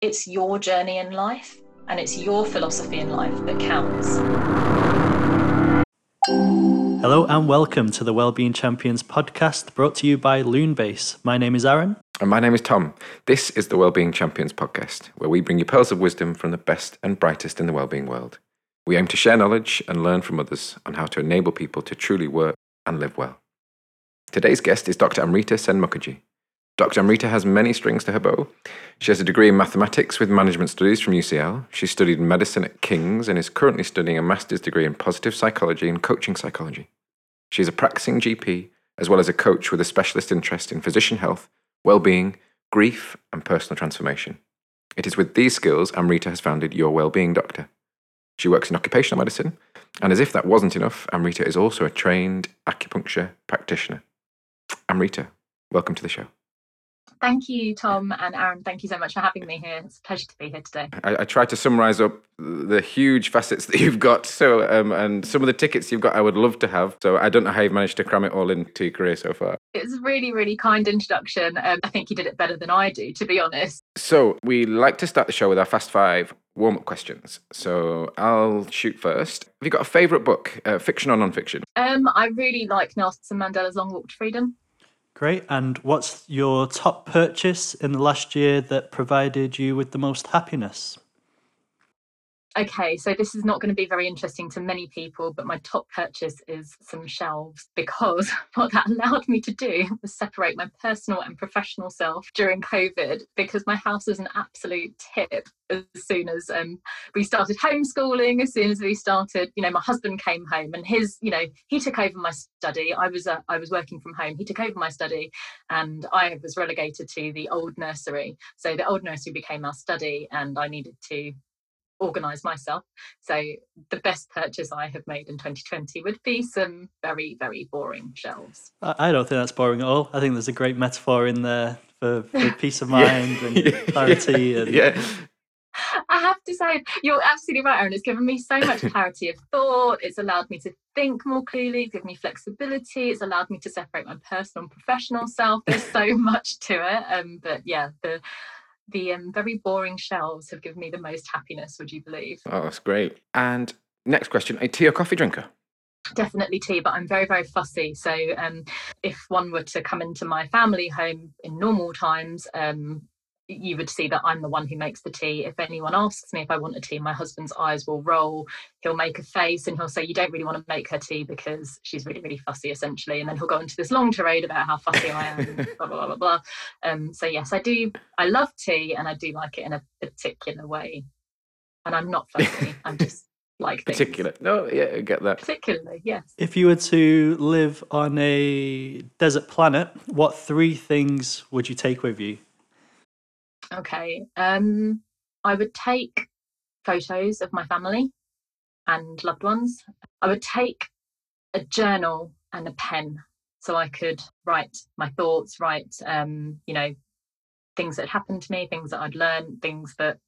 it's your journey in life and it's your philosophy in life that counts. Hello and welcome to the Wellbeing Champions podcast brought to you by Loonbase. My name is Aaron. And my name is Tom. This is the Wellbeing Champions podcast, where we bring you pearls of wisdom from the best and brightest in the wellbeing world. We aim to share knowledge and learn from others on how to enable people to truly work and live well. Today's guest is Dr. Amrita Sen Mukherjee. Dr. Amrita has many strings to her bow. She has a degree in mathematics with management studies from UCL. She studied medicine at King's and is currently studying a master's degree in positive psychology and coaching psychology. She is a practicing GP as well as a coach with a specialist interest in physician health, well-being, grief, and personal transformation. It is with these skills Amrita has founded Your Wellbeing Doctor. She works in occupational medicine, and as if that wasn't enough, Amrita is also a trained acupuncture practitioner. Amrita, welcome to the show. Thank you, Tom and Aaron. Thank you so much for having me here. It's a pleasure to be here today. I, I tried to summarize up the huge facets that you've got. So, um, and some of the tickets you've got, I would love to have. So, I don't know how you've managed to cram it all into your career so far. It's a really, really kind introduction. Um, I think you did it better than I do, to be honest. So, we like to start the show with our fast five warm up questions. So, I'll shoot first. Have you got a favorite book, uh, fiction or non fiction? Um, I really like Nelson Mandela's Long Walk to Freedom. Great. And what's your top purchase in the last year that provided you with the most happiness? Okay, so this is not going to be very interesting to many people, but my top purchase is some shelves because what that allowed me to do was separate my personal and professional self during COVID because my house was an absolute tip as soon as um, we started homeschooling, as soon as we started, you know, my husband came home and his, you know, he took over my study. I was uh, I was working from home. He took over my study, and I was relegated to the old nursery. So the old nursery became our study, and I needed to organize myself. So the best purchase I have made in 2020 would be some very, very boring shelves. I don't think that's boring at all. I think there's a great metaphor in there for, for peace of mind and clarity. Yeah. And... yeah. I have to say, you're absolutely right, Aaron. It's given me so much clarity of thought. It's allowed me to think more clearly. It's given me flexibility. It's allowed me to separate my personal and professional self. There's so much to it. Um, but yeah, the the um, very boring shelves have given me the most happiness, would you believe? Oh, that's great. And next question a tea or coffee drinker? Definitely tea, but I'm very, very fussy. So, um, if one were to come into my family home in normal times, um, you would see that I'm the one who makes the tea. If anyone asks me if I want a tea, my husband's eyes will roll. He'll make a face and he'll say, You don't really want to make her tea because she's really, really fussy, essentially. And then he'll go into this long tirade about how fussy I am, blah, blah, blah, blah, blah. Um, so, yes, I do. I love tea and I do like it in a particular way. And I'm not fussy, I'm just like things. Particular. No, yeah, I get that. Particularly, yes. If you were to live on a desert planet, what three things would you take with you? Okay. Um, I would take photos of my family and loved ones. I would take a journal and a pen so I could write my thoughts, write, um, you know, things that had happened to me, things that I'd learned, things that,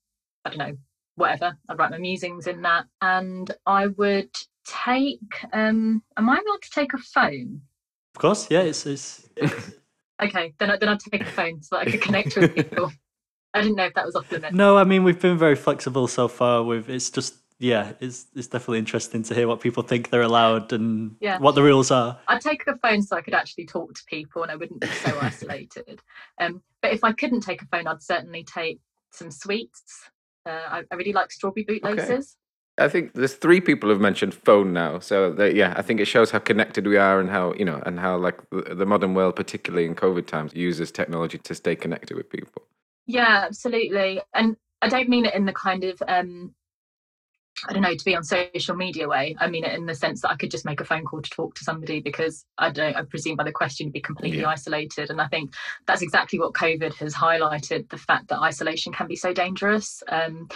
I don't know, whatever. I'd write my musings in that. And I would take, um, am I allowed to take a phone? Of course, yeah, it's. it's... okay, then, I, then I'd take a phone so that I could connect with people. I didn't know if that was off limits. No, I mean we've been very flexible so far. With it's just yeah, it's it's definitely interesting to hear what people think they're allowed and Yeah. what the rules are. I'd take a phone so I could actually talk to people and I wouldn't be so isolated. Um, but if I couldn't take a phone, I'd certainly take some sweets. Uh, I, I really like strawberry bootlaces. I think there's three people have mentioned phone now. So that, yeah, I think it shows how connected we are and how, you know, and how like the, the modern world, particularly in COVID times, uses technology to stay connected with people. Yeah, absolutely. And I don't mean it in the kind of um, I don't know, to be on social media way. I mean it in the sense that I could just make a phone call to talk to somebody because I don't I presume by the question you'd be completely Yeah. isolated. And I think that's exactly what COVID has highlighted, the fact that isolation can be so dangerous. Um,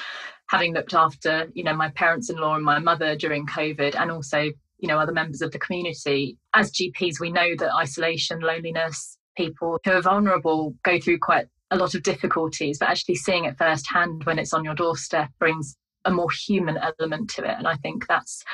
having looked after, you know, my parents in law and my mother during COVID and also, you know, other members of the community, as GPs, we know that isolation, loneliness, people who are vulnerable go through quite a lot of difficulties, but actually seeing it firsthand when it's on your doorstep brings a more human element to it. And I think that's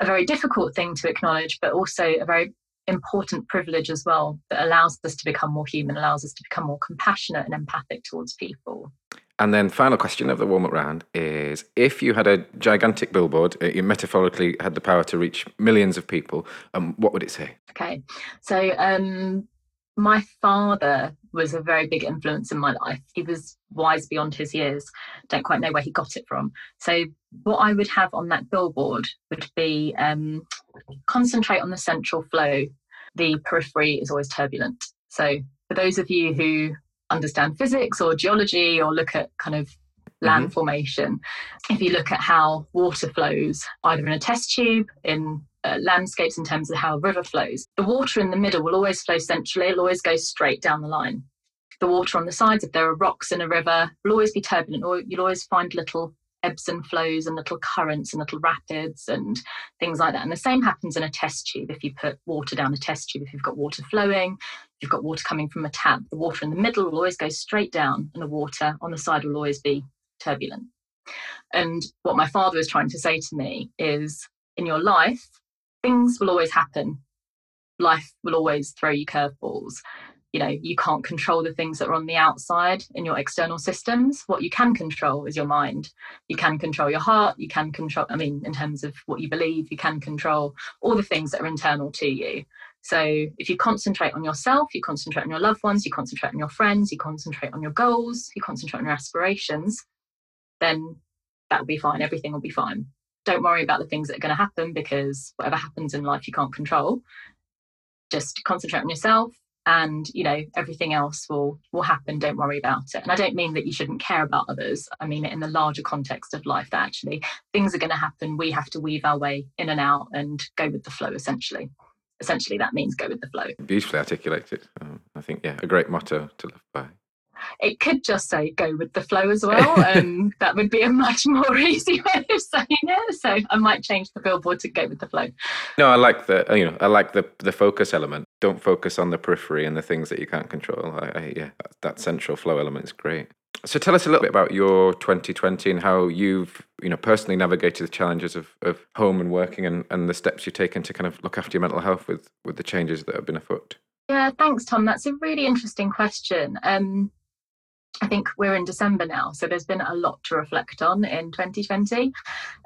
a very difficult thing to acknowledge, but also a very important privilege as well that allows us to become more human, allows us to become more compassionate and empathic towards people. And then, final question of the warm up round is if you had a gigantic billboard, uh, you metaphorically had the power to reach millions of people, um, what would it say? Okay. So, um, my father was a very big influence in my life. He was wise beyond his years. Don't quite know where he got it from. So, what I would have on that billboard would be um, concentrate on the central flow. The periphery is always turbulent. So, for those of you who understand physics or geology or look at kind of land mm-hmm. formation, if you look at how water flows, either in a test tube, in uh, landscapes in terms of how a river flows, the water in the middle will always flow centrally, it'll always go straight down the line. The water on the sides, if there are rocks in a river, will always be turbulent, or you'll always find little ebbs and flows and little currents and little rapids and things like that. And the same happens in a test tube. If you put water down a test tube, if you've got water flowing, if you've got water coming from a tap, the water in the middle will always go straight down and the water on the side will always be turbulent. And what my father was trying to say to me is in your life, things will always happen. Life will always throw you curveballs. You know, you can't control the things that are on the outside in your external systems. What you can control is your mind. You can control your heart. You can control, I mean, in terms of what you believe, you can control all the things that are internal to you. So if you concentrate on yourself, you concentrate on your loved ones, you concentrate on your friends, you concentrate on your goals, you concentrate on your aspirations, then that will be fine. Everything will be fine. Don't worry about the things that are going to happen because whatever happens in life you can't control. Just concentrate on yourself and you know everything else will will happen. Don't worry about it. And i don't mean that you shouldn't care about others. I mean it in the larger context of life that actually things are going to happen. We have to weave our way in and out and go with the flow essentially. Essentially that means go with the flow. Beautifully articulated. Um, i think yeah a great motto to live by it could just say go with the flow as well. and that would be a much more easy way of saying it. So I might change the billboard to go with the flow. No, I like the you know I like the the focus element. Don't focus on the periphery and the things that you can't control. I, I, yeah, that, that central flow element is great. So tell us a little bit about your 2020 and how you've you know personally navigated the challenges of, of home and working and, and the steps you've taken to kind of look after your mental health with with the changes that have been afoot. Yeah, thanks, Tom. That's a really interesting question. Um, I think we're in December now, so there's been a lot to reflect on in 2020.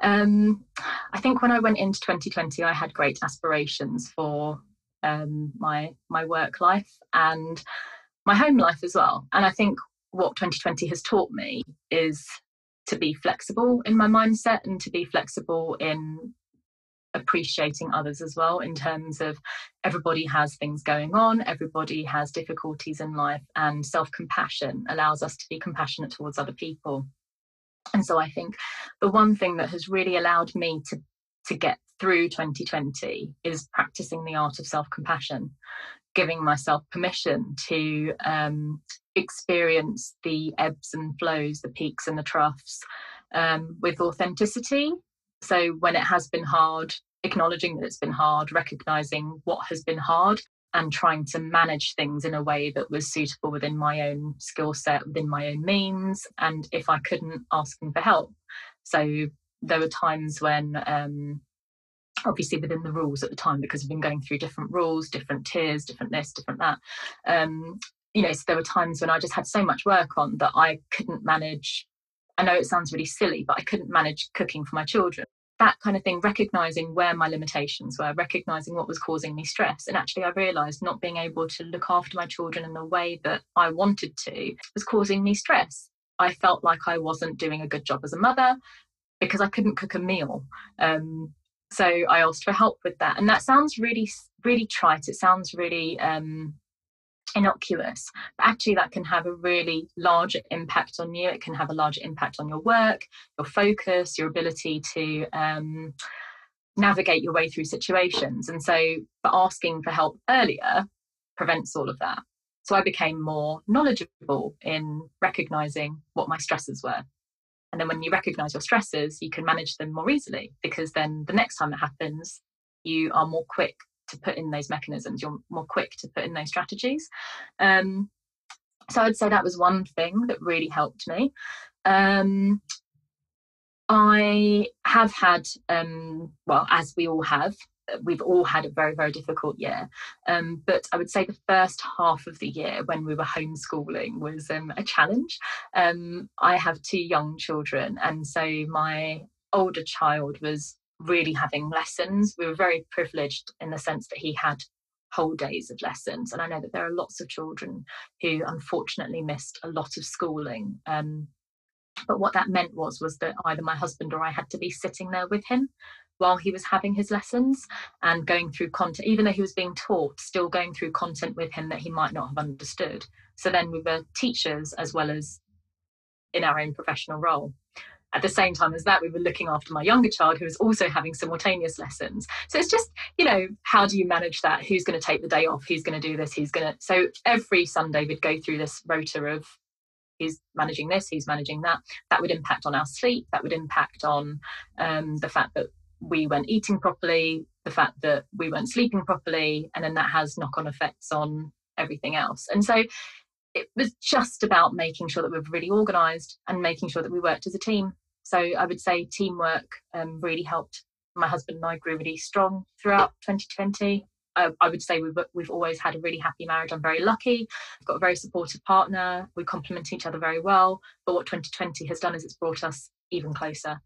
Um, I think when I went into 2020, I had great aspirations for um, my my work life and my home life as well. And I think what 2020 has taught me is to be flexible in my mindset and to be flexible in appreciating others as well in terms of everybody has things going on everybody has difficulties in life and self-compassion allows us to be compassionate towards other people. And so i think the one thing that has really allowed me to to get through 2020 is practicing the art of self-compassion giving myself permission to um, experience the ebbs and flows the peaks and the troughs um, with authenticity so when it has been hard, acknowledging that it's been hard, recognizing what has been hard, and trying to manage things in a way that was suitable within my own skill set, within my own means, and if I couldn't, asking for help. So there were times when, um, obviously within the rules at the time, because we've been going through different rules, different tiers, different this, different that. Um, you know, so there were times when I just had so much work on that I couldn't manage I know it sounds really silly, but I couldn't manage cooking for my children. That kind of thing, recognizing where my limitations were, recognizing what was causing me stress. And actually, I realized not being able to look after my children in the way that I wanted to was causing me stress. I felt like I wasn't doing a good job as a mother because I couldn't cook a meal. Um, so I asked for help with that. And that sounds really, really trite. It sounds really um, innocuous. But actually that can have a really large impact on you. It can have a large impact on your work your focus your ability to um, navigate your way through situations. And so but asking for help earlier prevents all of that. So i became more knowledgeable in recognizing what my stresses were. And then when you recognize your stresses you can manage them more easily because then the next time it happens you are more quick to put in those mechanisms you're more quick to put in those strategies um, so i'd say that was one thing that really helped me um, i have had um, well as we all have we've all had a very, very difficult year. Um, but I would say the first half of the year when we were homeschooling was um, a challenge. Um, I have two young children, and so my older child was really having lessons. We were very privileged in the sense that he had whole days of lessons. And I know that there are lots of children who unfortunately missed a lot of schooling. Um, but what that meant was was that either my husband or I had to be sitting there with him while he was having his lessons and going through content, even though he was being taught, still going through content with him that he might not have understood. So then we were teachers as well as in our own professional role. At the same time as that, we were looking after my younger child who was also having simultaneous lessons. So it's just, you know, how do you manage that? Who's going to take the day off? Who's going to do this? Who's going to. So every Sunday, we'd go through this rota of he's managing this, he's managing that. That would impact on our sleep. That would impact on um, the fact that we weren't eating properly, the fact that we weren't sleeping properly, and then that has knock on effects on everything else. And so it was just about making sure that we were really organized and making sure that we worked as a team. So I would say teamwork um, really helped. My husband and I grew really strong throughout 2020. Uh, I would say we've, we've always had a really happy marriage. I'm very lucky. I've got a very supportive partner. We complement each other very well. But what 2020 has done is it's brought us even closer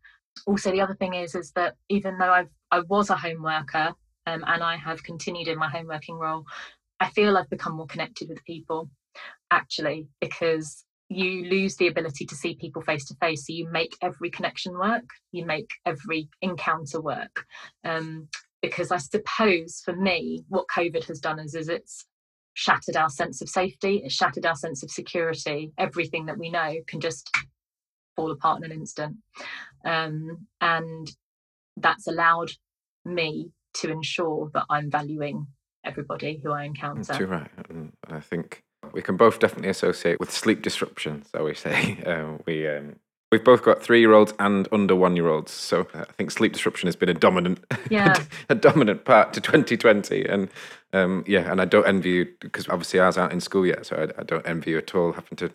also the other thing is is that even though I've I was a home worker um, and I have continued in my home working role, I feel I've become more connected with people actually because you lose the ability to see people face to face so you make every connection work you make every encounter work um, because i suppose for me what covid has done is, is it's shattered our sense of safety it's shattered our sense of security everything that we know can just fall apart in an instant. Um, and that's allowed me to ensure that I'm valuing everybody who I encounter. Too right. And I think we can both definitely associate with sleep disruption, so we say. Um, we um, we've both got three year olds and under one year olds, so I think sleep disruption has been a dominant yeah. a dominant part to 2020. And um, yeah, and I don't envy you because obviously I was out in school yet, so I, I don't envy you at all having to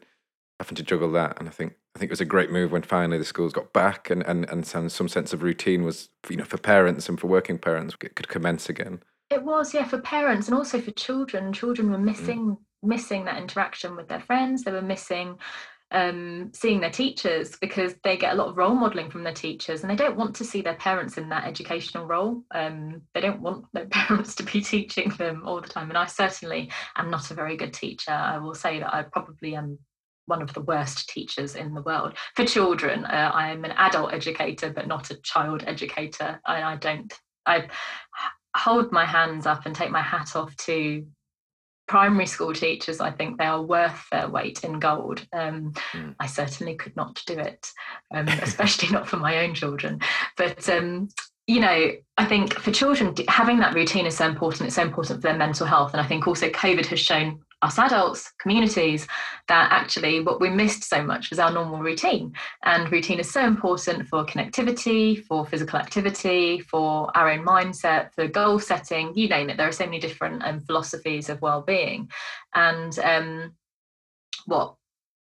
having to juggle that. And I think I think it was a great move when finally the schools got back and, and, and some, some sense of routine was, you know, for parents and for working parents it could commence again. It was, yeah, for parents and also for children. Children were mm. missing mm. Missing that interaction with their friends. They were missing um, seeing their teachers because they get a lot of role modeling from their teachers and they don't want to see their parents in that educational role. Um, they don't want their parents to be teaching them all the time. And I certainly am not a very good teacher. I will say that I probably am one of the worst teachers in the world for children. Uh, I am an adult educator, but not a child educator. I, I don't. I hold my hands up and take my hat off to primary school teachers. I think they are worth their weight in gold. Um, mm. I certainly could not do it, um, especially not for my own children. But um, you know, I think for children, having that routine is so important. It's so important for their mental health. And I think also COVID has shown us adults, communities, that actually what we missed so much was our normal routine. And routine is so important for connectivity, for physical activity, for our own mindset, for goal setting, you name it. There are so many different um, philosophies of well-being. And um, what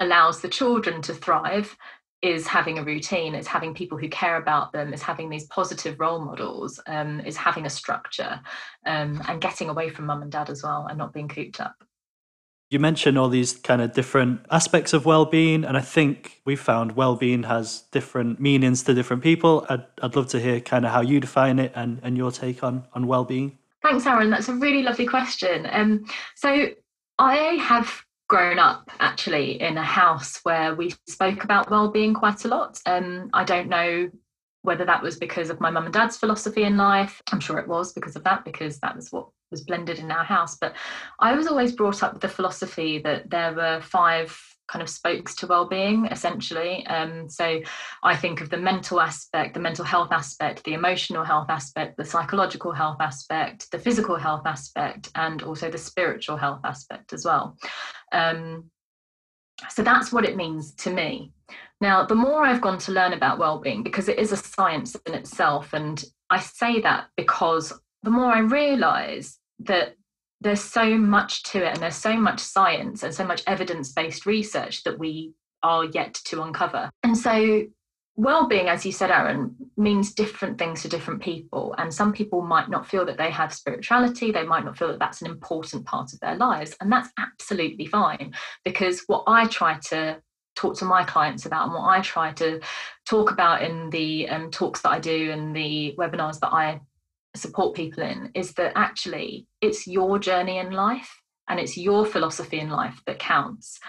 allows the children to thrive is having a routine it's having people who care about them it's having these positive role models um, is having a structure um, and getting away from mum and dad as well and not being cooped up you mentioned all these kind of different aspects of well-being, and I think we found well-being has different meanings to different people. I'd, I'd love to hear kind of how you define it and, and your take on on well-being. Thanks, Aaron. That's a really lovely question. Um, so I have grown up actually in a house where we spoke about well-being quite a lot. Um, I don't know whether that was because of my mum and dad's philosophy in life. I'm sure it was because of that, because that was what was blended in our house. But I was always brought up with the philosophy that there were five kind of spokes to well-being essentially um, so i think of the mental aspect the mental health aspect the emotional health aspect the psychological health aspect the physical health aspect and also the spiritual health aspect as well um, so that's what it means to me now the more i've gone to learn about well-being because it is a science in itself and i say that because the more I realize that there's so much to it and there's so much science and so much evidence based research that we are yet to uncover. And so well-being as you said aaron means different things to different people. And some people might not feel that they have spirituality. They might not feel that that's an important part of their lives. And that's absolutely fine because what i try to talk to my clients about and what i try to talk about in the um, talks that i do and the webinars that i support people in is that actually it's your journey in life and it's your philosophy in life that counts.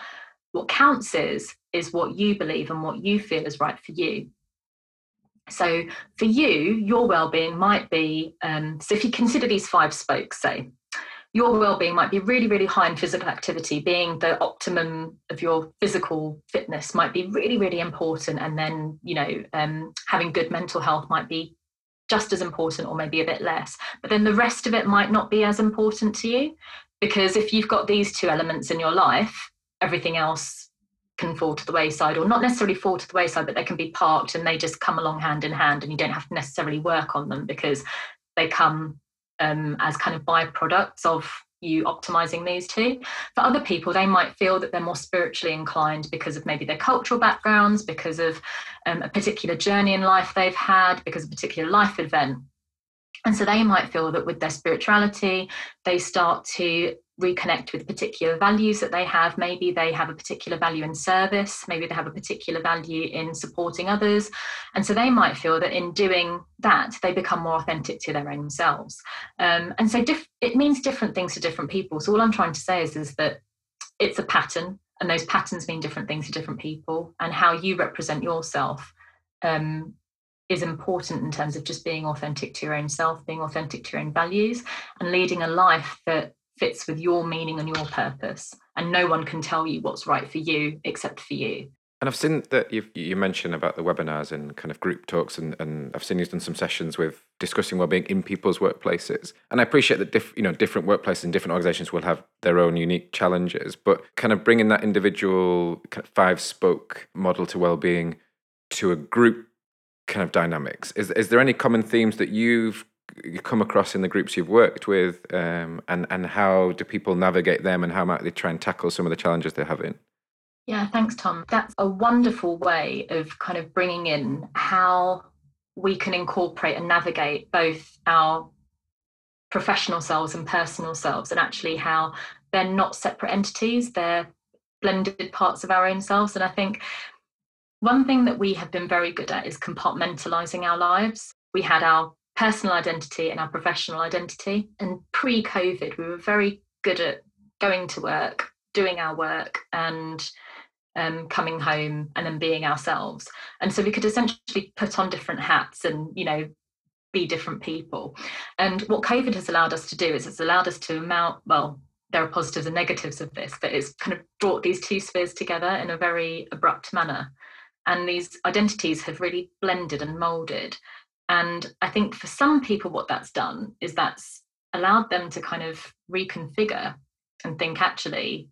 What counts is is what you believe and what you feel is right for you. So for you your well-being might be um, so if you consider these five spokes say your well-being might be really really high in physical activity being the optimum of your physical fitness might be really really important. And then you know um, having good mental health might be just as important or maybe a bit less but then the rest of it might not be as important to you. Because if you've got these two elements in your life everything else can fall to the wayside or not necessarily fall to the wayside but they can be parked and they just come along hand in hand and you don't have to necessarily work on them because they come um, as kind of byproducts of you optimizing these two. For other people, they might feel that they're more spiritually inclined because of maybe their cultural backgrounds, because of um, a particular journey in life they've had, because of a particular life event. And so they might feel that with their spirituality, they start to reconnect with particular values that they have. Maybe they have a particular value in service, maybe they have a particular value in supporting others. And so they might feel that in doing that, they become more authentic to their own selves. Um, and so diff- it means different things to different people. So all I'm trying to say is, is that it's a pattern, and those patterns mean different things to different people, and how you represent yourself. Um, is important in terms of just being authentic to your own self, being authentic to your own values, and leading a life that fits with your meaning and your purpose. And no one can tell you what's right for you except for you. And I've seen that you you mentioned about the webinars and kind of group talks, and, and I've seen you've done some sessions with discussing well-being in people's workplaces. And I appreciate that diff, you know different workplaces and different organisations will have their own unique challenges, but kind of bringing that individual kind of five spoke model to well-being to a group kind of dynamics. Is is there any common themes that you've you come across in the groups you've worked with, um, and and how do people navigate them, and how might they try and tackle some of the challenges they're having? Yeah, thanks, Tom. That's a wonderful way of kind of bringing in how we can incorporate and navigate both our professional selves and personal selves, and actually how they're not separate entities; they're blended parts of our own selves. And I think one thing that we have been very good at is compartmentalizing our lives. We had our personal identity and our professional identity. And pre COVID, we were very good at going to work, doing our work, and um, coming home and then being ourselves. And so we could essentially put on different hats and, you know, be different people. And what COVID has allowed us to do is it's allowed us to amount, well, there are positives and negatives of this, but it's kind of brought these two spheres together in a very abrupt manner. And these identities have really blended and molded. And I think for some people, what that's done is that's allowed them to kind of reconfigure and think actually,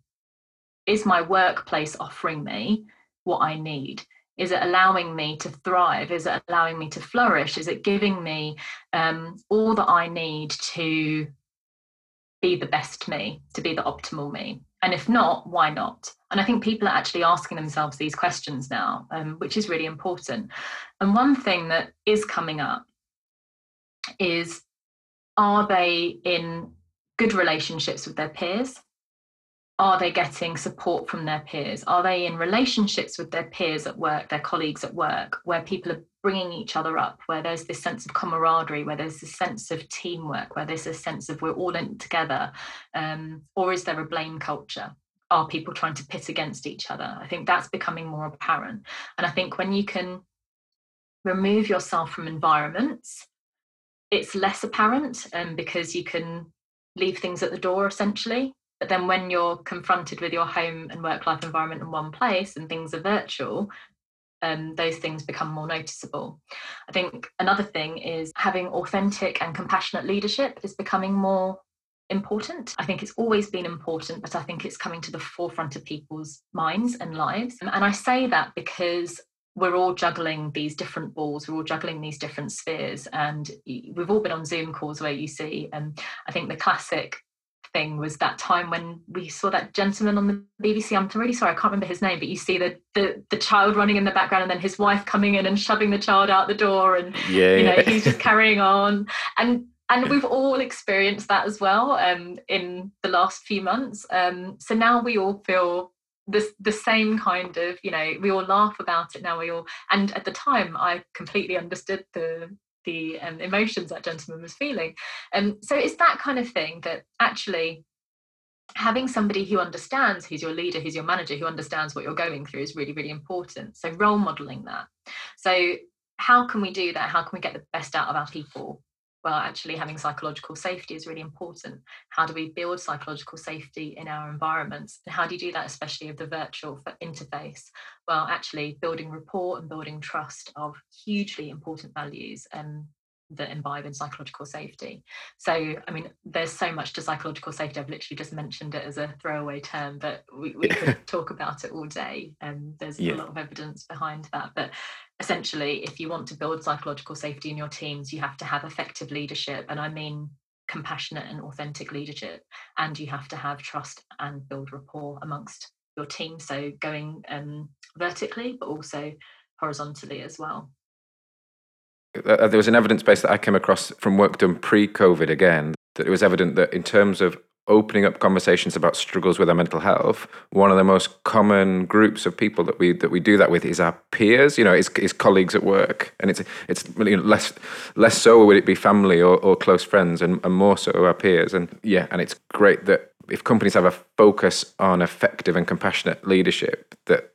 is my workplace offering me what I need? Is it allowing me to thrive? Is it allowing me to flourish? Is it giving me um, all that I need to be the best me, to be the optimal me? And if not, why not? And I think people are actually asking themselves these questions now, um, which is really important. And one thing that is coming up is are they in good relationships with their peers? Are they getting support from their peers? Are they in relationships with their peers at work, their colleagues at work, where people are bringing each other up, where there's this sense of camaraderie, where there's this sense of teamwork, where there's a sense of we're all in together? Um, or is there a blame culture? Are people trying to pit against each other? I think that's becoming more apparent. And I think when you can remove yourself from environments, it's less apparent um, because you can leave things at the door essentially. But then when you're confronted with your home and work life environment in one place and things are virtual, um, those things become more noticeable. I think another thing is having authentic and compassionate leadership is becoming more important. I think it's always been important, but I think it's coming to the forefront of people's minds and lives. And I say that because we're all juggling these different balls, we're all juggling these different spheres. And we've all been on Zoom calls where you see, and um, I think the classic thing was that time when we saw that gentleman on the BBC. I'm really sorry, I can't remember his name, but you see the the, the child running in the background and then his wife coming in and shoving the child out the door, and yeah, you know yeah. he's just carrying on. And and we've all experienced that as well um, in the last few months. Um, so now we all feel the, the same kind of you know we all laugh about it now we all and at the time i completely understood the the um, emotions that gentleman was feeling. And um, so it's that kind of thing that actually having somebody who understands who's your leader who's your manager who understands what you're going through is really really important. So role modeling that. So how can we do that? How can we get the best out of our people well, actually having psychological safety is really important. How do we build psychological safety in our environments? And how do you do that, especially of the virtual interface? Well, actually building rapport and building trust are hugely important values um, that imbibe in psychological safety. So, I mean, there's so much to psychological safety. I've literally just mentioned it as a throwaway term, but we, we could talk about it all day. And there's yeah. a lot of evidence behind that. But essentially, if you want to build psychological safety in your teams, you have to have effective leadership. And I mean compassionate and authentic leadership. And you have to have trust and build rapport amongst your team. So going um, vertically, but also horizontally as well. Uh, there was an evidence base that I came across from work done pre COVID again, that it was evident that in terms of opening up conversations about struggles with our mental health, one of the most common groups of people that we that we do that with is our peers. You know, it's, it's colleagues at work, and it's it's you know, less less so would it be family or, or close friends, and, and more so our peers. And yeah, and it's great that if companies have a focus on effective and compassionate leadership, that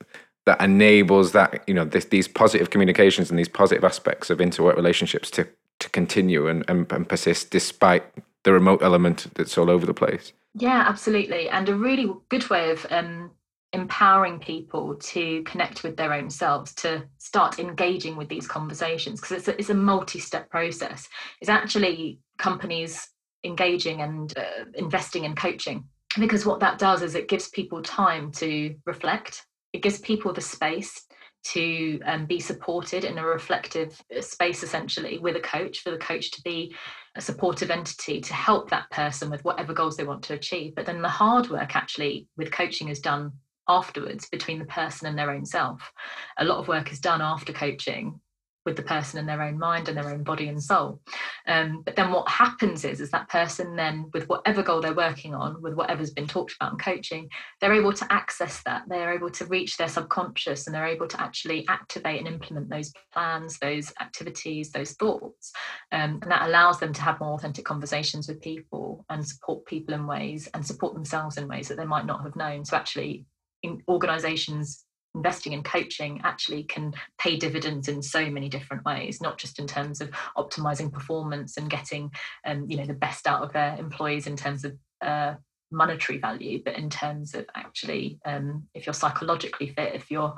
that enables that you know this, these positive communications and these positive aspects of interwork relationships to to continue and, and, and persist despite the remote element that's all over the place. Yeah absolutely. And a really good way of um, empowering people to connect with their own selves to start engaging with these conversations because it's a, it's a multi-step process. It's actually companies engaging and uh, investing in coaching because what that does is it gives people time to reflect it gives people the space to um, be supported in a reflective uh, space essentially with a coach for the coach to be a supportive entity to help that person with whatever goals they want to achieve. But then the hard work actually with coaching is done afterwards between the person and their own self. A lot of work is done after coaching with the person in their own mind and their own body and soul. Um, but then what happens is, is that person then, with whatever goal they're working on, with whatever's been talked about in coaching, they're able to access that. They're able to reach their subconscious and they're able to actually activate and implement those plans, those activities, those thoughts. Um, and that allows them to have more authentic conversations with people and support people in ways and support themselves in ways that they might not have known. So actually, in organizations investing in coaching actually can pay dividends in so many different ways not just in terms of optimizing performance and getting um, you know the best out of their employees in terms of uh, monetary value but in terms of actually um, if you're psychologically fit if you're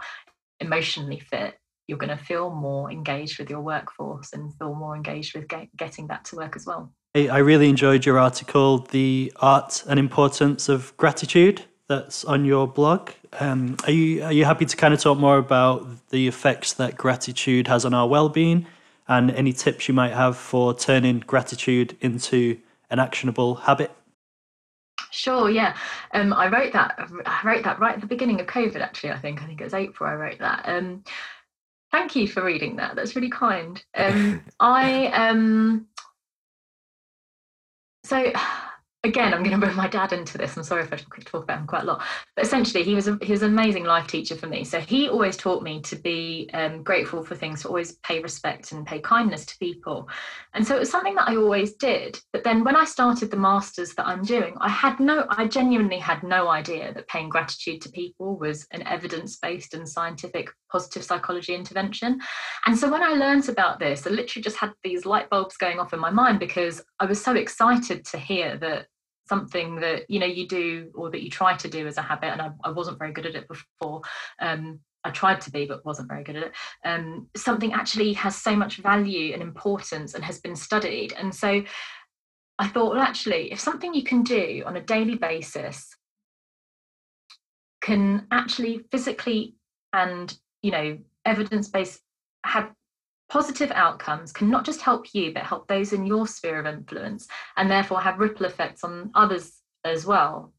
emotionally fit you're going to feel more engaged with your workforce and feel more engaged with get, getting that to work as well. I really enjoyed your article, The Art and Importance of Gratitude that's on your blog. Um, are you are you happy to kind of talk more about the effects that gratitude has on our well-being, and any tips you might have for turning gratitude into an actionable habit? Sure. Yeah. Um, I wrote that. I wrote that right at the beginning of COVID. Actually, I think I think it was April. I wrote that. Um, thank you for reading that. That's really kind. Um, I um, so again, I'm going to bring my dad into this. I'm sorry if I talk about him quite a lot, but essentially, he was a, he was an amazing life teacher for me. So he always taught me to be um, grateful for things, to always pay respect and pay kindness to people, and so it was something that I always did. But then when I started the masters that I'm doing, I had no, I genuinely had no idea that paying gratitude to people was an evidence based and scientific positive psychology intervention. And so when I learned about this, I literally just had these light bulbs going off in my mind because I was so excited to hear that something that you know you do or that you try to do as a habit and i, I wasn't very good at it before. Um, i tried to be but wasn't very good at it. Um, something actually has so much value and importance and has been studied. And so i thought well actually if something you can do on a daily basis can actually physically and you know evidence based have positive outcomes can not just help you but help those in your sphere of influence and therefore have ripple effects on others as well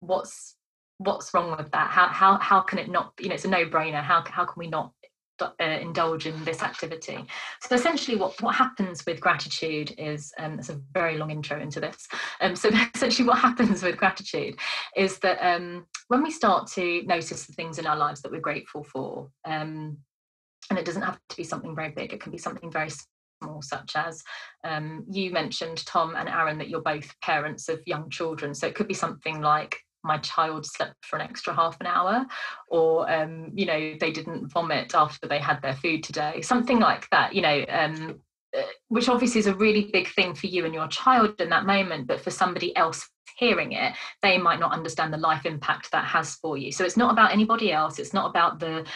what's what's wrong with that how how how can it not you know it's a no-brainer how how can we not uh, indulge in this activity. So essentially, what what happens with gratitude is um, it's a very long intro into this. Um, so essentially, what happens with gratitude is that um, when we start to notice the things in our lives that we're grateful for, um, and it doesn't have to be something very big; it can be something very small, such as um, you mentioned, Tom and Aaron, that you're both parents of young children. So it could be something like my child slept for an extra half an hour or um, you know they didn't vomit after they had their food today something like that you know um, uh, which obviously is a really big thing for you and your child in that moment but for somebody else hearing it they might not understand the life impact that has for you so it's not about anybody else it's not about the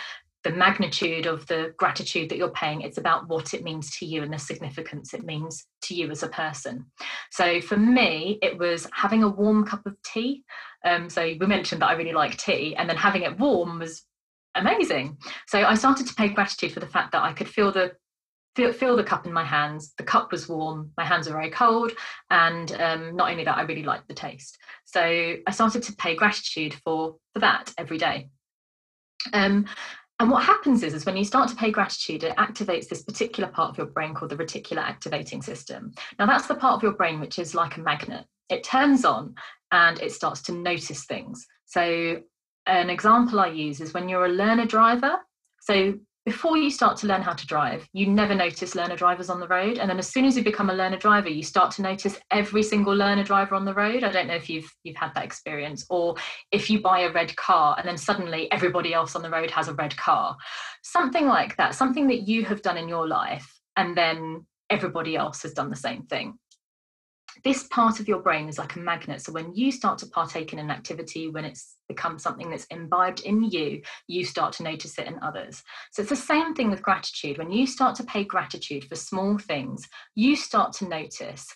the magnitude of the gratitude that you're paying it's about what it means to you and the significance it means to you as a person. So for me it was having a warm cup of tea. Um, so we mentioned that i really like tea and then having it warm was amazing. So i started to pay gratitude for the fact that i could feel the feel, feel the cup in my hands. The cup was warm my hands were very cold and um, not only that i really liked the taste. So i started to pay gratitude for for that every day. Um, and what happens is, is when you start to pay gratitude, it activates this particular part of your brain called the reticular activating system. Now, that's the part of your brain which is like a magnet. It turns on and it starts to notice things. So, an example I use is when you're a learner driver. So, before you start to learn how to drive, you never notice learner drivers on the road. And then as soon as you become a learner driver, you start to notice every single learner driver on the road. I don't know if you've you've had that experience, or if you buy a red car and then suddenly everybody else on the road has a red car. Something like that, something that you have done in your life, and then everybody else has done the same thing this part of your brain is like a magnet. So when you start to partake in an activity, when it's become something that's imbibed in you, you start to notice it in others. So it's the same thing with gratitude. When you start to pay gratitude for small things, you start to notice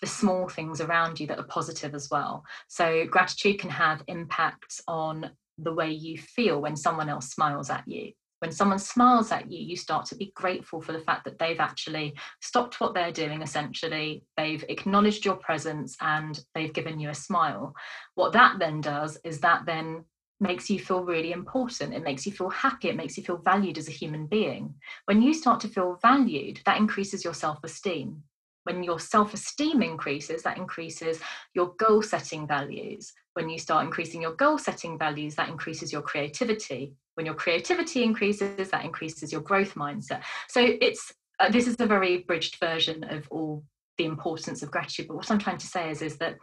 the small things around you that are positive as well. So gratitude can have impacts on the way you feel when someone else smiles at you when someone smiles at you, you start to be grateful for the fact that they've actually stopped what they're doing, essentially. They've acknowledged your presence and they've given you a smile. What that then does is that then makes you feel really important. It makes you feel happy. It makes you feel valued as a human being. When you start to feel valued, that increases your self esteem. When your self esteem increases, that increases your goal setting values. When you start increasing your goal setting values, that increases your creativity when your creativity increases that increases your growth mindset. So it's uh, this is a very bridged version of all the importance of gratitude but what i'm trying to say is is that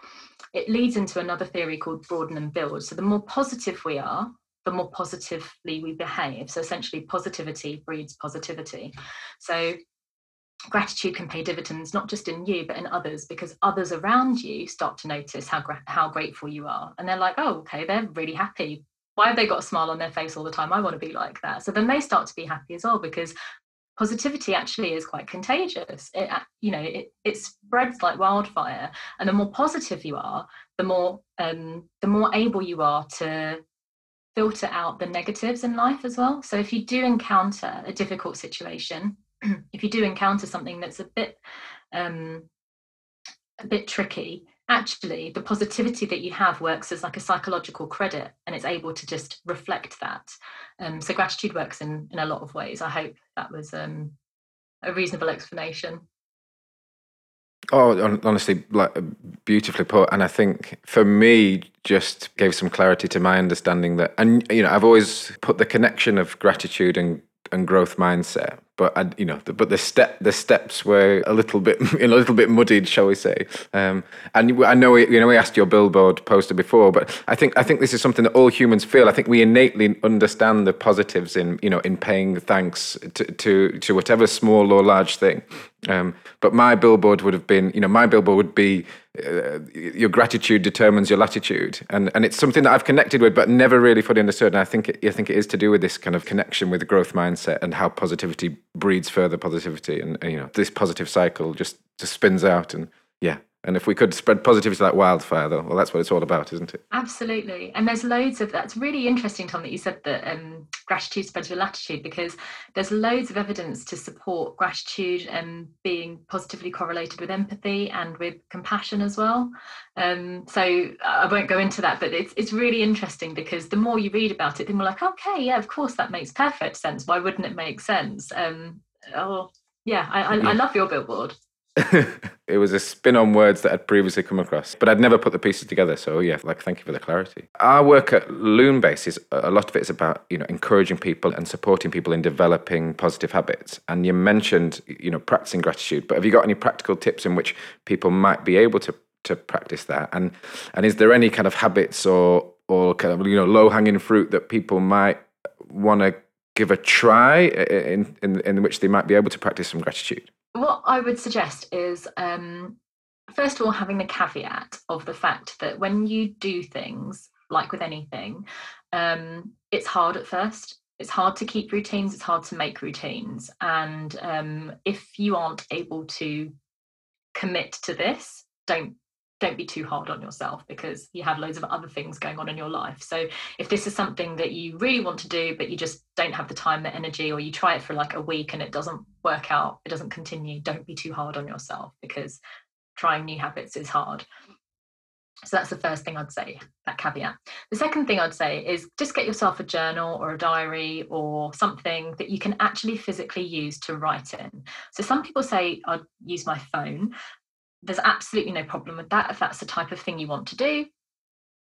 it leads into another theory called broaden and build. So the more positive we are the more positively we behave. So essentially positivity breeds positivity. So gratitude can pay dividends not just in you but in others because others around you start to notice how gra- how grateful you are. And they're like oh okay they're really happy why have they got a smile on their face all the time? I want to be like that. So then they start to be happy as well because positivity actually is quite contagious. It, you know, it, it spreads like wildfire. And the more positive you are, the more um, the more able you are to filter out the negatives in life as well. So if you do encounter a difficult situation, if you do encounter something that's a bit um, a bit tricky, actually the positivity that you have works as like a psychological credit and it's able to just reflect that. Um, so gratitude works in in a lot of ways. I hope that was um, a reasonable explanation. Oh, honestly, like beautifully put. And I think for me, just gave some clarity to my understanding that, and you know, I've always put the connection of gratitude and and growth mindset but I, you know, the, but the step the steps were a little bit a little bit muddied, shall we say? Um, and I know you know we asked your billboard poster before, but I think I think this is something that all humans feel. I think we innately understand the positives in you know in paying thanks to to, to whatever small or large thing. Um, but my billboard would have been, you know, my billboard would be uh, your gratitude determines your latitude, and and it's something that I've connected with, but never really fully understood. And I think it, I think it is to do with this kind of connection with the growth mindset and how positivity breeds further positivity, and, and you know, this positive cycle just just spins out, and yeah, And if we could spread positivity like wildfire, though, well, that's what it's all about, isn't it? Absolutely. And there's loads of that's really interesting, Tom, that you said that um, gratitude spreads with latitude because there's loads of evidence to support gratitude and being positively correlated with empathy and with compassion as well. Um, so I won't go into that, but it's it's really interesting because the more you read about it, the more like, okay, yeah, of course that makes perfect sense. Why wouldn't it make sense? Um, oh, yeah, I, I, I love your billboard. it was a spin on words that I'd previously come across, but I'd never put the pieces together. So yeah, like thank you for the clarity. Our work at Loonbase is a lot of it is about you know encouraging people and supporting people in developing positive habits. And you mentioned you know practicing gratitude, but have you got any practical tips in which people might be able to to practice that? And and is there any kind of habits or or kind of you know low hanging fruit that people might want to give a try in, in in which they might be able to practice some gratitude? What I would suggest is um, first of all having the caveat of the fact that when you do things like with anything, um, it's hard at first. It's hard to keep routines. It's hard to make routines, and um, if you aren't able to commit to this, don't don't be too hard on yourself because you have loads of other things going on in your life. So if this is something that you really want to do, but you just don't have the time, the energy, or you try it for like a week and it doesn't work out, it doesn't continue, don't be too hard on yourself because trying new habits is hard. So that's the first thing I'd say, that caveat. The second thing I'd say is just get yourself a journal or a diary or something that you can actually physically use to write in. So some people say I'd use my phone there's absolutely no problem with that. If that's the type of thing you want to do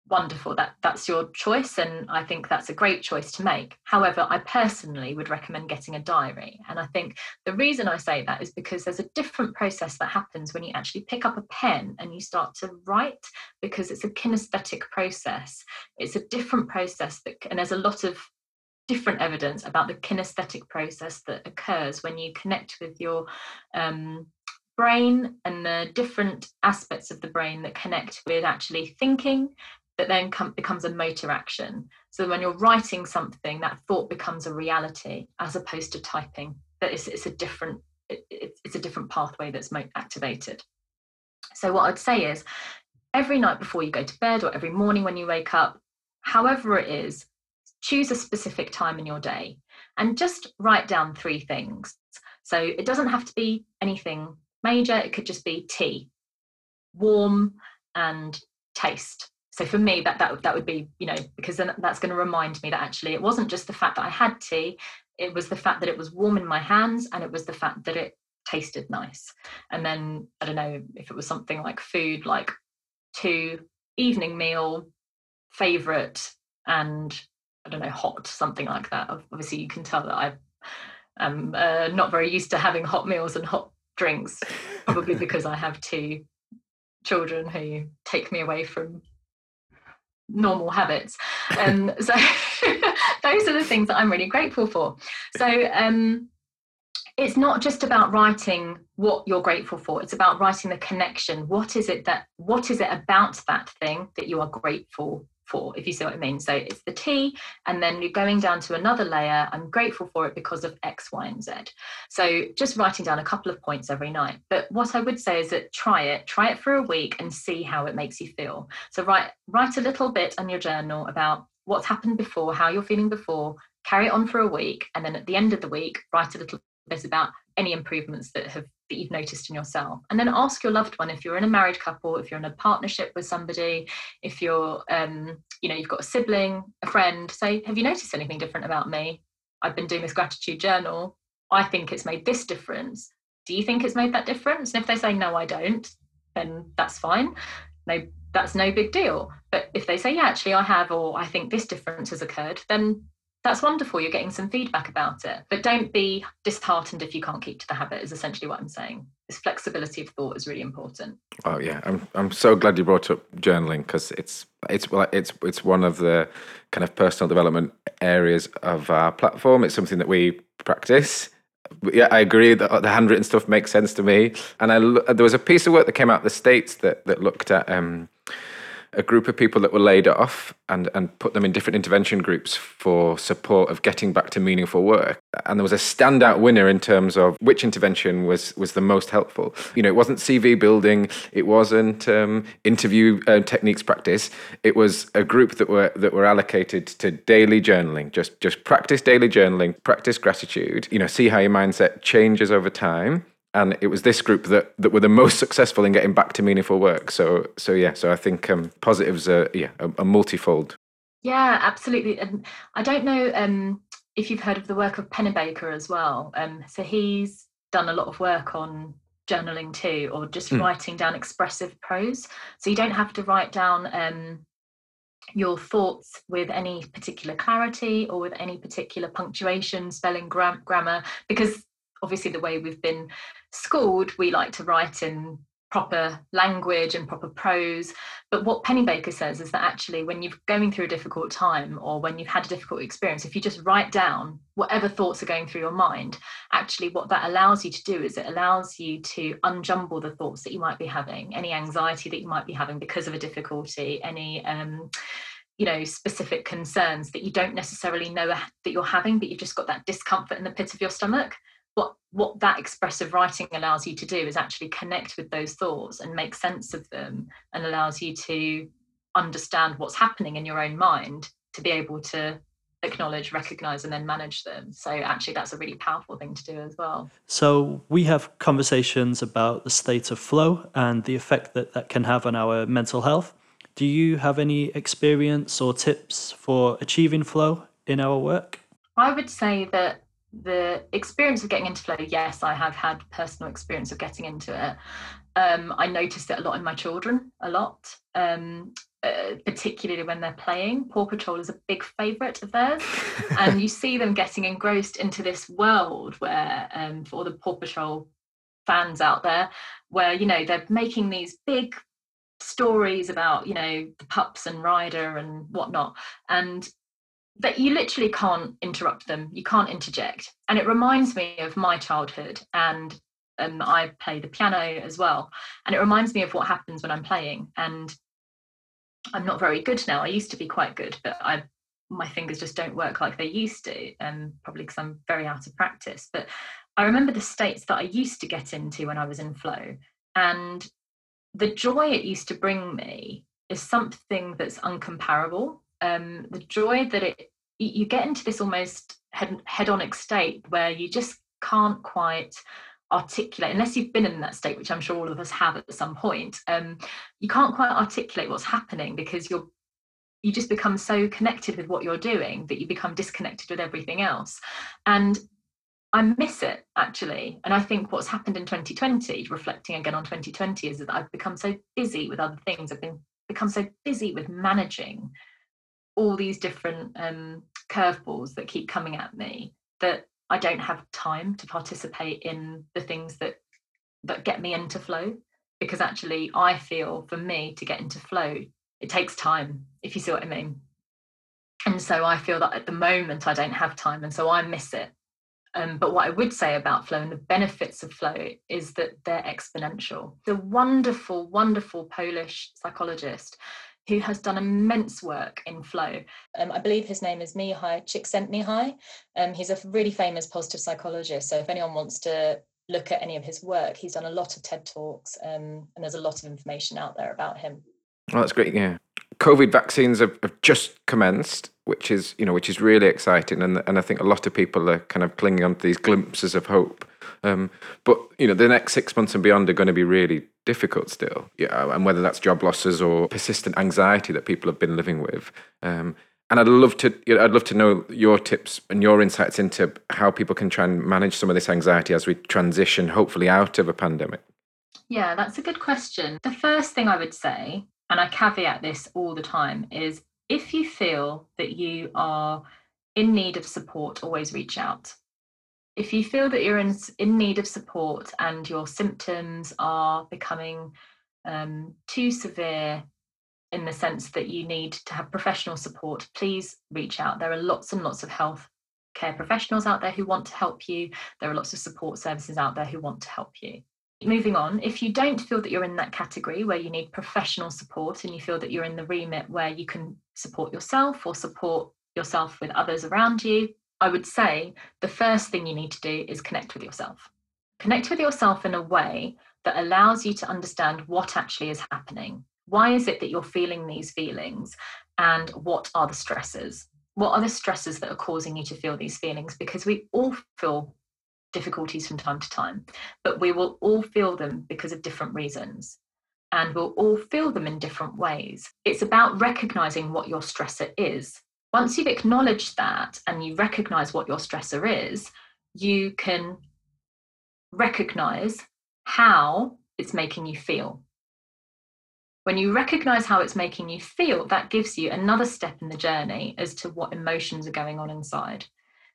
wonderful. That that's your choice and i think that's a great choice to make. However i personally would recommend getting a diary and i think the reason i say that is because there's a different process that happens when you actually pick up a pen and you start to write because it's a kinesthetic process. It's a different process that and there's a lot of different evidence about the kinesthetic process that occurs when you connect with your um, brain and the different aspects of the brain that connect with actually thinking that then com- becomes a motor action. So when you're writing something, that thought becomes a reality as opposed to typing. That it's, it's a different it, it's a different pathway that's mo- activated. So what I'd say is, every night before you go to bed or every morning when you wake up, however it is, choose a specific time in your day and just write down three things. So it doesn't have to be anything major, it could just be tea, warm and taste. So for me, that that that would be, you know, because then that's going to remind me that actually it wasn't just the fact that I had tea, it was the fact that it was warm in my hands, and it was the fact that it tasted nice. And then I don't know if it was something like food, like two evening meal, favorite, and I don't know, hot, something like that. Obviously, you can tell that I am uh, not very used to having hot meals and hot drinks, probably because I have two children who take me away from normal habits. Um, so those are the things that I'm really grateful for. So um, it's not just about writing what you're grateful for. It's about writing the connection. What is it that? What is it about that thing that you are grateful for, if you see what I mean. So it's the tea, and then you're going down to another layer. I'm grateful for it because of X, Y, and Z. So just writing down a couple of points every night. But what I would say is that try it, try it for a week and see how it makes you feel. So write write a little bit on your journal about what's happened before, how you're feeling before, carry it on for a week, and then at the end of the week, write a little bit about any improvements that have that you've noticed in yourself. And then ask your loved one if you're in a married couple if you're in a partnership with somebody if you're um, you know you've got a sibling a friend say have you noticed anything different about me? I've been doing this gratitude journal. I think it's made this difference. Do you think it's made that difference? And if they say no i don't then that's fine. No that's no big deal. But if they say yeah actually i have or i think this difference has occurred then that's wonderful. You're getting some feedback about it. But don't be disheartened if you can't keep to the habit, is essentially what I'm saying. This flexibility of thought is really important. Oh yeah, I'm I'm so glad you brought up journaling because it's it's it's it's one of the kind of personal development areas of our platform. It's something that we practice. Yeah, I agree that the handwritten stuff makes sense to me. And I there was a piece of work that came out of the states that that looked at um, a group of people that were laid off and, and put them in different intervention groups for support of getting back to meaningful work. And there was a standout winner in terms of which intervention was, was the most helpful. You know, it wasn't CV building, it wasn't um, interview uh, techniques practice. It was a group that were that were allocated to daily journaling. Just just practice daily journaling, practice gratitude. You know, see how your mindset changes over time and it was this group that that were the most successful in getting back to meaningful work. So so yeah, so I think um, positives are yeah a, a multifold. Yeah, absolutely. And I don't know um, if you've heard of the work of Pennebaker as well. Um, so he's done a lot of work on journaling too, or just mm. writing down expressive prose. So you don't have to write down um, your thoughts with any particular clarity or with any particular punctuation, spelling, gram- grammar, because obviously the way we've been schooled, we like to write in proper language and proper prose. But what Pennebaker says is that actually, when you're going through a difficult time or when you've had a difficult experience, if you just write down whatever thoughts are going through your mind, actually, what that allows you to do is it allows you to unjumble the thoughts that you might be having, any anxiety that you might be having because of a difficulty, any. Um, you know specific concerns that you don't necessarily know that you're having but you've just got that discomfort in the pit of your stomach what what that expressive writing allows you to do is actually connect with those thoughts and make sense of them and allows you to understand what's happening in your own mind to be able to acknowledge recognize and then manage them. So actually that's a really powerful thing to do as well. So we have conversations about the state of flow and the effect that that can have on our mental health. Do you have any experience or tips for achieving flow in our work? I would say that the experience of getting into flow, yes, I have had personal experience of getting into it. Um, I noticed it a lot in my children, a lot, um, uh, particularly when they're playing. Paw Patrol is a big favourite of theirs, and you see them getting engrossed into this world where, um, for all the Paw Patrol fans out there, where you know they're making these big stories about you know the pups and Ryder and whatnot, and that you literally can't interrupt them you can't interject. And it reminds me of my childhood and um, i play the piano as well. And it reminds me of what happens when i'm playing. And i'm not very good now. I used to be quite good but i my fingers just don't work like they used to and um, probably because i'm very out of practice. But i remember the states that i used to get into when i was in flow. And the joy it used to bring me is something that's uncomparable um, the joy that it you get into this almost hedonic state where you just can't quite articulate unless you've been in that state which i'm sure all of us have at some point um, you can't quite articulate what's happening because you're you just become so connected with what you're doing that you become disconnected with everything else and I miss it actually. And I think what's happened in 2020, reflecting again on 2020, is that I've become so busy with other things. I've been become so busy with managing all these different um, curveballs that keep coming at me that I don't have time to participate in the things that that get me into flow. Because actually I feel for me to get into flow it takes time if you see what I mean. And so I feel that at the moment I don't have time and so I miss it. Um, but what I would say about flow and the benefits of flow is that they're exponential. The wonderful, wonderful Polish psychologist who has done immense work in flow. Um, I believe his name is Mihaly Csikszentmihalyi. Um, he's a really famous positive psychologist. So if anyone wants to look at any of his work, he's done a lot of TED Talks um, and there's a lot of information out there about him. Well, that's great. Yeah. COVID vaccines have, have, just commenced, which is, you know, which is really exciting. And, and I think a lot of people are kind of clinging on to these glimpses of hope. Um, but, you know, the next six months and beyond are going to be really difficult still. Yeah, and whether that's job losses or persistent anxiety that people have been living with. Um, and I'd love to, you know, I'd love to know your tips and your insights into how people can try and manage some of this anxiety as we transition, hopefully, out of a pandemic. Yeah, that's a good question. The first thing I would say, and I caveat this all the time, is if you feel that you are in need of support, always reach out if you feel that you're in, in need of support and your symptoms are becoming um, too severe in the sense that you need to have professional support, please reach out. There are lots and lots of health care professionals out there who want to help you. There are lots of support services out there who want to help you. moving on, if you don't feel that you're in that category where you need professional support and you feel that you're in the remit where you can support yourself or support yourself with others around you, I would say the first thing you need to do is connect with yourself. Connect with yourself in a way that allows you to understand what actually is happening. Why is it that you're feeling these feelings? And what are the stresses? What are the stresses that are causing you to feel these feelings? Because we all feel difficulties from time to time, but we will all feel them because of different reasons. And we'll all feel them in different ways. It's about recognizing what your stressor is. Once you've acknowledged that and you recognize what your stressor is, you can recognize how it's making you feel. When you recognize how it's making you feel, that gives you another step in the journey as to what emotions are going on inside.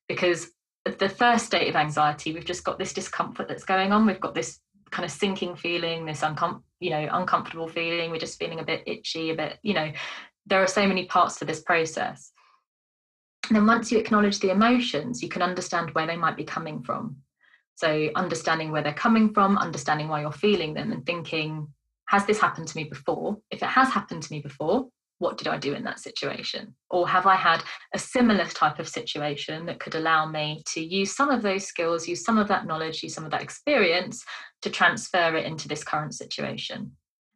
Because the first state of anxiety, we've just got this discomfort that's going on. We've got this kind of sinking feeling, this uncom- you know, uncomfortable feeling. We're just feeling a bit itchy, a bit, you know, there are so many parts to this process. Then once you acknowledge the emotions, you can understand where they might be coming from. So understanding where they're coming from, understanding why you're feeling them, and thinking, has this happened to me before? If it has happened to me before, what did I do in that situation? Or have I had a similar type of situation that could allow me to use some of those skills, use some of that knowledge, use some of that experience to transfer it into this current situation?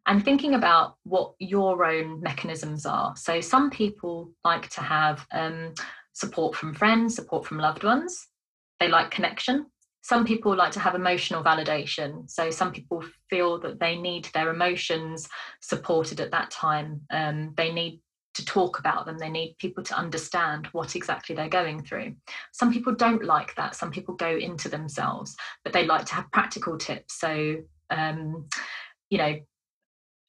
And thinking about what your own mechanisms are. So, some people like to have um, support from friends, support from loved ones. They like connection some people like to have emotional validation. So some people feel that they need their emotions supported at that time. Um, they need to talk about them. They need people to understand what exactly they're going through. Some people don't like that. Some people go into themselves, but they like to have practical tips. So, um, you know,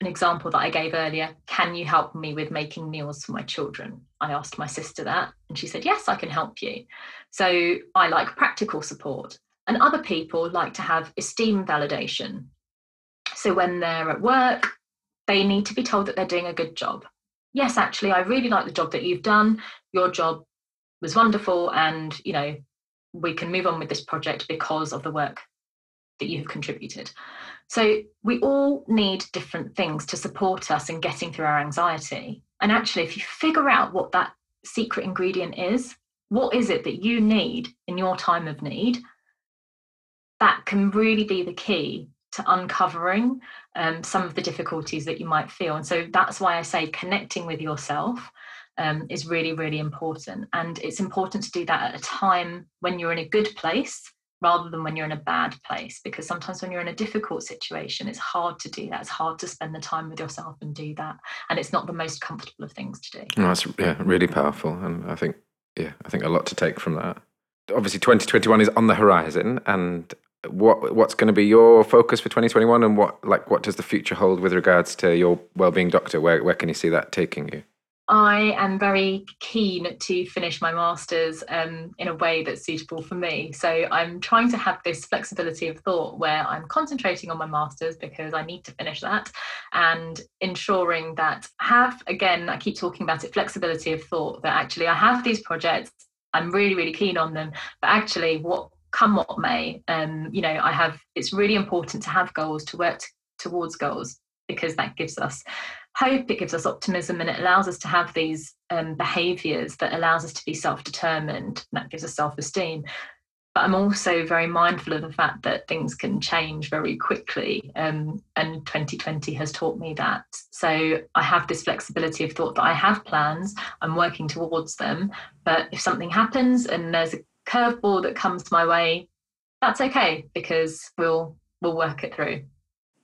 an example that I gave earlier can you help me with making meals for my children? I asked my sister that, and she said, Yes, I can help you. So I like practical support. And other people like to have esteem validation. So when they're at work, they need to be told that they're doing a good job. Yes, actually, I really like the job that you've done. Your job was wonderful, and you know, we can move on with this project because of the work that you have contributed. So we all need different things to support us in getting through our anxiety. And actually, if you figure out what that secret ingredient is, what is it that you need in your time of need? that can really be the key to uncovering um, some of the difficulties that you might feel. And so that's why I say connecting with yourself um, is really, really important. And it's important to do that at a time when you're in a good place rather than when you're in a bad place. Because sometimes when you're in a difficult situation, it's hard to do that. It's hard to spend the time with yourself and do that. And it's not the most comfortable of things to do. No, that's yeah, really powerful. And I think, yeah, I think a lot to take from that obviously 2021 is on the horizon and what what's going to be your focus for 2021 and what like what does the future hold with regards to your well-being doctor where where can you see that taking you I am very keen to finish my masters um, in a way that's suitable for me. So I'm trying to have this flexibility of thought where I'm concentrating on my masters because I need to finish that, and ensuring that have again I keep talking about it flexibility of thought that actually I have these projects I'm really really keen on them, but actually what come what may um, you know i have it's really important to have goals to work t- towards goals because that gives us hope it gives us optimism and it allows us to have these um, behaviors that allows us to be self-determined and that gives us self-esteem but i'm also very mindful of the fact that things can change very quickly um, and 2020 has taught me that so i have this flexibility of thought that i have plans i'm working towards them but if something happens and there's a curveball that comes my way, that's okay because we'll we'll work it through.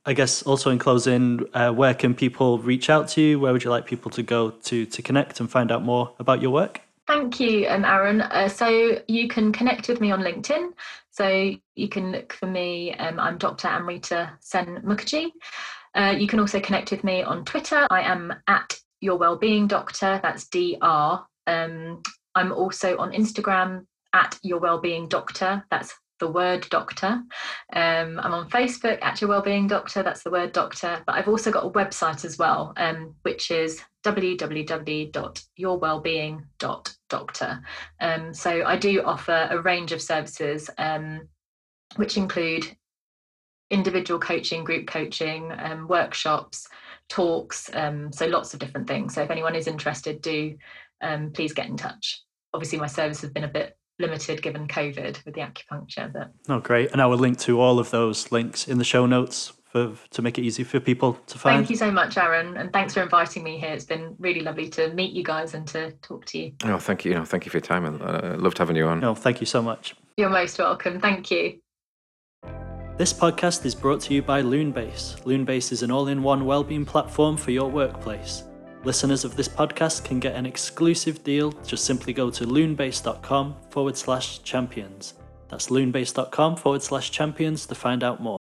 I guess also in closing, uh, where can people reach out to you? Where would you like people to go to to connect and find out more about your work? Thank you, um, Aaron. Uh, so you can connect with me on LinkedIn. So you can look for me. Um, I'm Dr. Amrita Sen Mukherjee. Uh, you can also connect with me on Twitter. I am at Your Wellbeing Doctor. That's Dr. Um, I'm also on Instagram at Your Wellbeing Doctor. That's the word doctor. Um, I'm on Facebook at Your Wellbeing Doctor. That's the word doctor. But I've also got a website as well, um, which is www.yourwellbeing.doctor. Um, so I do offer a range of services, um, which include individual coaching, group coaching, um, workshops, talks. Um, so lots of different things. So if anyone is interested, do um, please get in touch. Obviously, my service has been a bit limited given COVID with the acupuncture. But oh, great! And I will link to all of those links in the show notes for to make it easy for people to find. Thank you so much, Aaron, and thanks for inviting me here. It's been really lovely to meet you guys and to talk to you. Oh, thank you. No, thank you for your time. I uh, loved having you on. No, thank you so much. You're most welcome. Thank you. This podcast is brought to you by Loonbase. Loonbase is an all-in-one wellbeing platform for your workplace. Listeners of this podcast can get an exclusive deal. Just simply go to loonbase.com forward slash champions. That's loonbase.com forward slash champions to find out more.